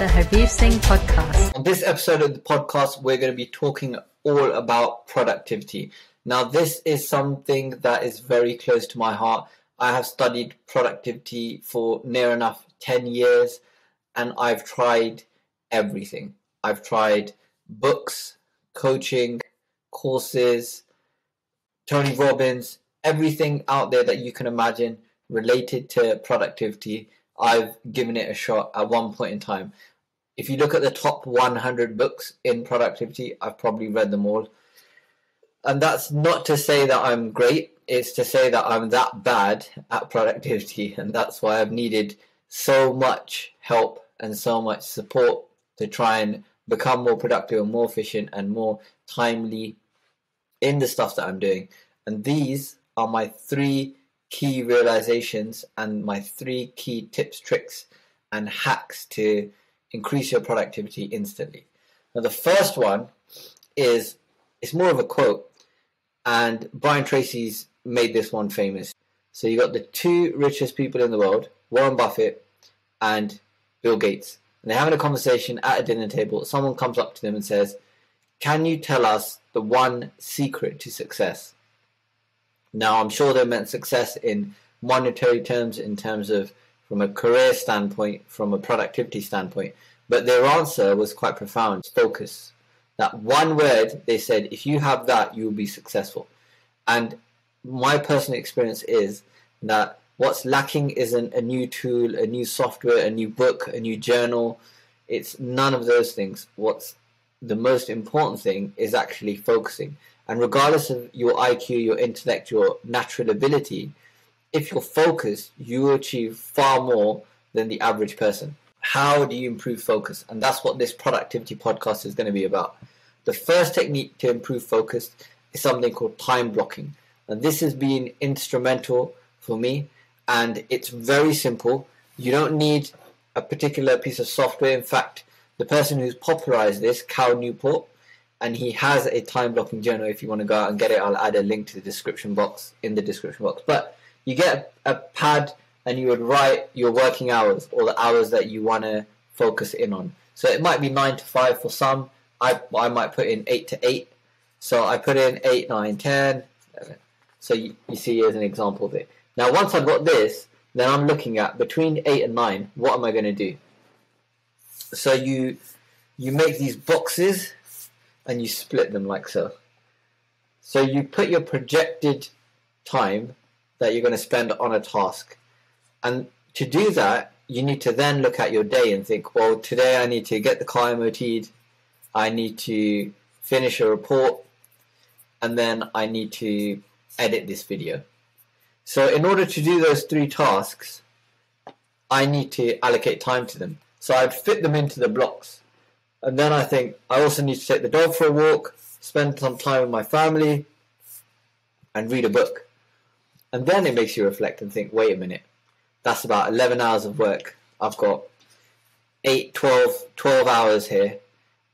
the Harbir Singh podcast. On this episode of the podcast, we're going to be talking all about productivity. Now, this is something that is very close to my heart. I have studied productivity for near enough 10 years and I've tried everything. I've tried books, coaching, courses, Tony Robbins, everything out there that you can imagine related to productivity. I've given it a shot at one point in time. If you look at the top 100 books in productivity, I've probably read them all. And that's not to say that I'm great, it's to say that I'm that bad at productivity. And that's why I've needed so much help and so much support to try and become more productive and more efficient and more timely in the stuff that I'm doing. And these are my three key realizations and my three key tips, tricks, and hacks to increase your productivity instantly. Now, the first one is it's more of a quote, and Brian Tracy's made this one famous. So you got the two richest people in the world, Warren Buffett and Bill Gates. And they're having a conversation at a dinner table. Someone comes up to them and says, Can you tell us the one secret to success? Now, I'm sure they meant success in monetary terms, in terms of from a career standpoint, from a productivity standpoint. But their answer was quite profound focus. That one word, they said, if you have that, you will be successful. And my personal experience is that what's lacking isn't a new tool, a new software, a new book, a new journal. It's none of those things. What's the most important thing is actually focusing. And regardless of your IQ, your intellect, your natural ability, if you're focused, you achieve far more than the average person. How do you improve focus? And that's what this productivity podcast is going to be about. The first technique to improve focus is something called time blocking. And this has been instrumental for me. And it's very simple. You don't need a particular piece of software. In fact, the person who's popularized this, Cal Newport, and he has a time blocking journal. If you want to go out and get it, I'll add a link to the description box in the description box. But you get a pad and you would write your working hours or the hours that you want to focus in on. So it might be nine to five for some. I I might put in eight to eight. So I put in eight, nine, ten. So you, you see here's an example of it. Now once I've got this, then I'm looking at between eight and nine. What am I going to do? So you you make these boxes and you split them like so. So you put your projected time that you're going to spend on a task. And to do that, you need to then look at your day and think, well, today I need to get the car MOT'd, I need to finish a report, and then I need to edit this video. So in order to do those three tasks, I need to allocate time to them. So I'd fit them into the blocks. And then I think I also need to take the dog for a walk, spend some time with my family, and read a book. And then it makes you reflect and think, wait a minute, that's about 11 hours of work. I've got 8, 12, 12 hours here,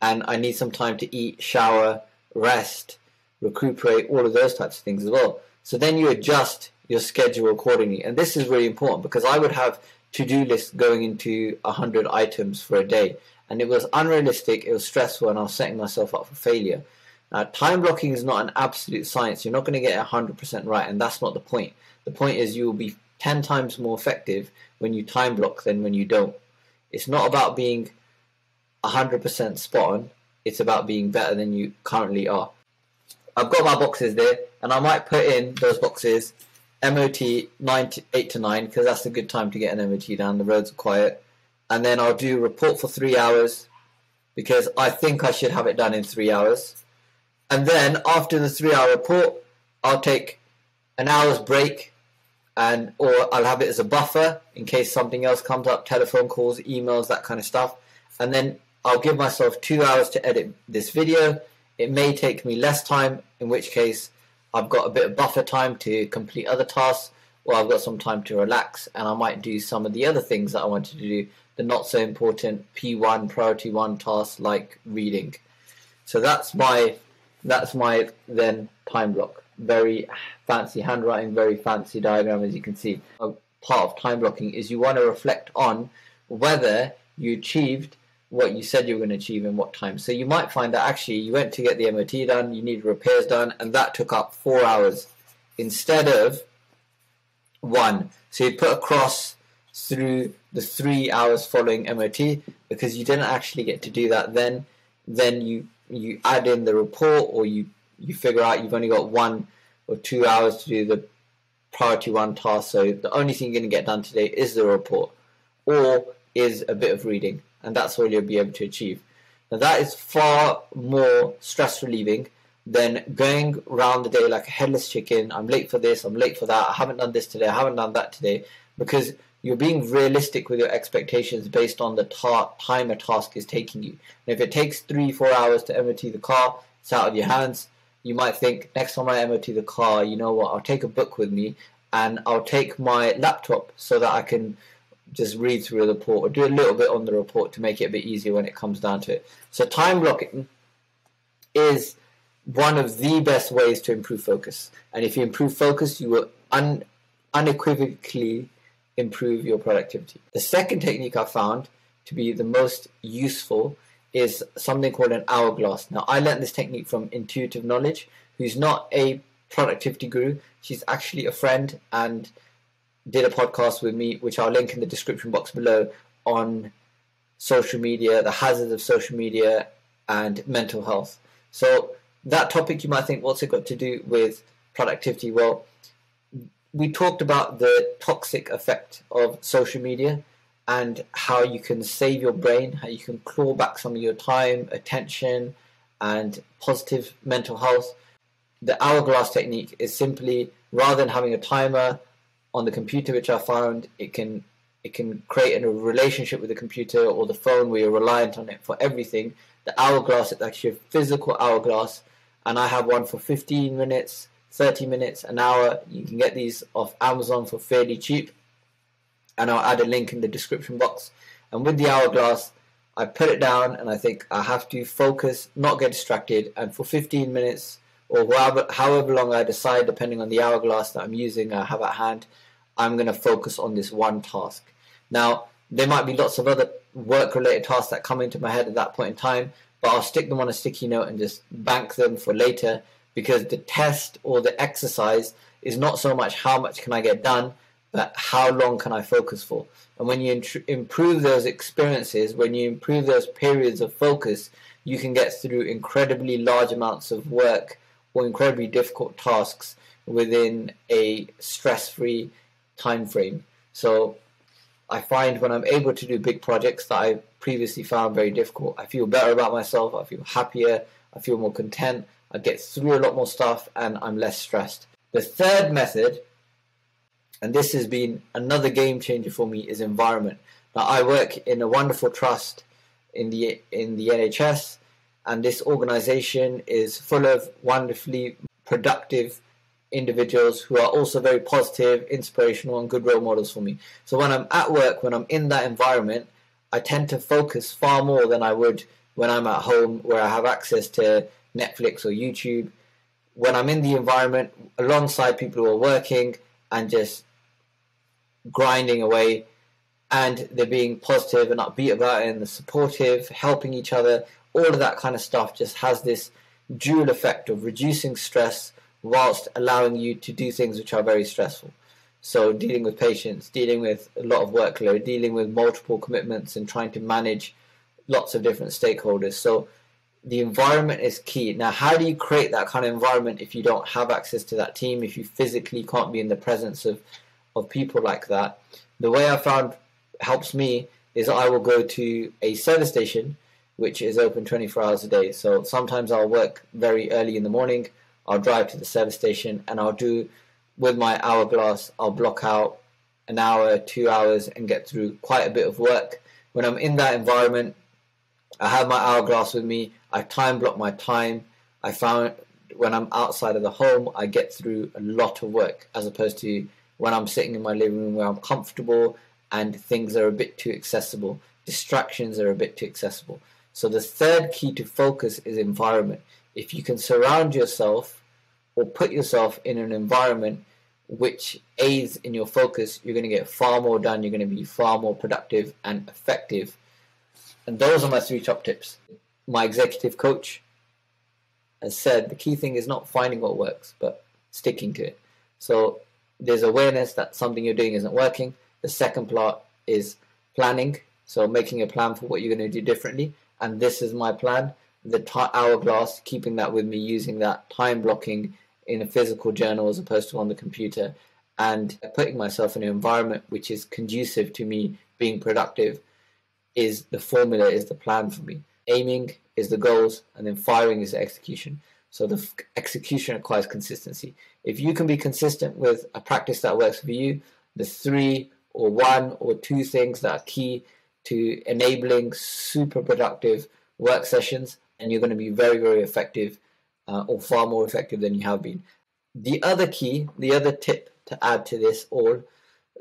and I need some time to eat, shower, rest, recuperate, all of those types of things as well. So then you adjust your schedule accordingly. And this is really important because I would have to do list going into 100 items for a day and it was unrealistic, it was stressful, and I was setting myself up for failure. Now, time blocking is not an absolute science. You're not going to get 100% right, and that's not the point. The point is you will be 10 times more effective when you time block than when you don't. It's not about being 100% spot on, it's about being better than you currently are. I've got my boxes there, and I might put in those boxes MOT 9 to, 8 to 9 because that's a good time to get an MOT down. The roads are quiet and then I'll do report for three hours because I think I should have it done in three hours. And then after the three hour report, I'll take an hour's break and or I'll have it as a buffer in case something else comes up, telephone calls, emails, that kind of stuff. And then I'll give myself two hours to edit this video. It may take me less time, in which case I've got a bit of buffer time to complete other tasks, or I've got some time to relax and I might do some of the other things that I wanted to do the not so important P1 priority one tasks like reading. So that's my that's my then time block. Very fancy handwriting, very fancy diagram as you can see. A part of time blocking is you want to reflect on whether you achieved what you said you were going to achieve in what time. So you might find that actually you went to get the MOT done, you need repairs done, and that took up four hours instead of one. So you put a cross through the three hours following MOT because you didn't actually get to do that then. Then you you add in the report or you you figure out you've only got one or two hours to do the priority one task. So the only thing you're going to get done today is the report or is a bit of reading, and that's all you'll be able to achieve. Now that is far more stress relieving than going around the day like a headless chicken. I'm late for this, I'm late for that, I haven't done this today, I haven't done that today, because you're being realistic with your expectations based on the ta- time a task is taking you. And if it takes three, four hours to MOT the car, it's out of your hands. You might think next time I MOT the car, you know what, I'll take a book with me and I'll take my laptop so that I can just read through the report or do a little bit on the report to make it a bit easier when it comes down to it. So time blocking is one of the best ways to improve focus. And if you improve focus, you will un- unequivocally improve your productivity. The second technique I found to be the most useful is something called an hourglass. Now, I learned this technique from Intuitive Knowledge, who's not a productivity guru. She's actually a friend and did a podcast with me, which I'll link in the description box below, on social media, the hazards of social media, and mental health. So, that topic you might think, what's it got to do with productivity? Well, we talked about the toxic effect of social media and how you can save your brain, how you can claw back some of your time, attention, and positive mental health. The hourglass technique is simply rather than having a timer on the computer, which I found it can it can create a relationship with the computer or the phone where you're reliant on it for everything. The hourglass is actually a physical hourglass and I have one for 15 minutes, 30 minutes, an hour. You can get these off Amazon for fairly cheap, and I'll add a link in the description box. And with the hourglass, I put it down and I think I have to focus, not get distracted, and for 15 minutes or however, however long I decide, depending on the hourglass that I'm using, I have at hand, I'm going to focus on this one task. Now, there might be lots of other work related tasks that come into my head at that point in time, but I'll stick them on a sticky note and just bank them for later because the test or the exercise is not so much how much can I get done, but how long can I focus for. And when you improve those experiences, when you improve those periods of focus, you can get through incredibly large amounts of work or incredibly difficult tasks within a stress-free time frame. So I find when I'm able to do big projects that I previously found very difficult, I feel better about myself, I feel happier, I feel more content, I get through a lot more stuff, and I'm less stressed. The third method, and this has been another game changer for me, is environment. Now I work in a wonderful trust in the in the NHS, and this organization is full of wonderfully productive individuals who are also very positive, inspirational, and good role models for me. So when I'm at work, when I'm in that environment, I tend to focus far more than I would when I'm at home where I have access to Netflix or YouTube. When I'm in the environment alongside people who are working and just grinding away, and they're being positive and upbeat about it, and they're supportive, helping each other, all of that kind of stuff just has this dual effect of reducing stress whilst allowing you to do things which are very stressful. So dealing with patients, dealing with a lot of workload, dealing with multiple commitments and trying to manage lots of different stakeholders. So the environment is key. Now, how do you create that kind of environment if you don't have access to that team, if you physically can't be in the presence of, of people like that? The way I found helps me is I will go to a service station which is open 24 hours a day. So sometimes I'll work very early in the morning, I'll drive to the service station and I'll do with my hourglass, I'll block out an hour, two hours, and get through quite a bit of work. When I'm in that environment, I have my hourglass with me. I time block my time. I found when I'm outside of the home, I get through a lot of work as opposed to when I'm sitting in my living room where I'm comfortable and things are a bit too accessible. Distractions are a bit too accessible. So the third key to focus is environment. If you can surround yourself or put yourself in an environment which aids in your focus, you're going to get far more done. You're going to be far more productive and effective. And those are my three top tips. My executive coach has said the key thing is not finding what works, but sticking to it. So there's awareness that something you're doing isn't working. The second part is planning. So making a plan for what you're going to do differently. And this is my plan. The t- hourglass, keeping that with me, using that time blocking in a physical journal as opposed to on the computer, and putting myself in an environment which is conducive to me being productive is the formula, is the plan for me. Aiming is the goals, and then firing is the execution. So the f- execution requires consistency. If you can be consistent with a practice that works for you, the three or one or two things that are key to enabling super productive work sessions, and you're going to be very, very effective uh, or far more effective than you have been. The other key, the other tip to add to this all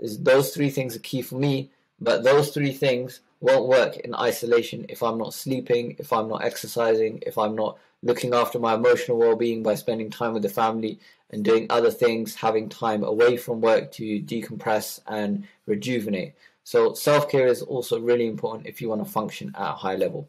is those three things are key for me, but those three things won't work in isolation if I'm not sleeping, if I'm not exercising, if I'm not looking after my emotional well being by spending time with the family and doing other things, having time away from work to decompress and rejuvenate. So, self care is also really important if you want to function at a high level.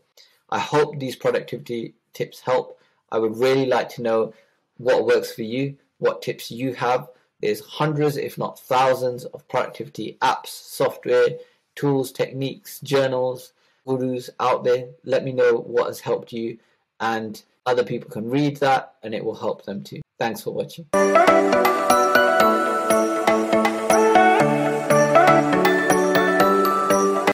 I hope these productivity tips help. I would really like to know what works for you, what tips you have. There's hundreds, if not thousands, of productivity apps, software, tools, techniques, journals, gurus out there. Let me know what has helped you, and other people can read that and it will help them too. Thanks for watching.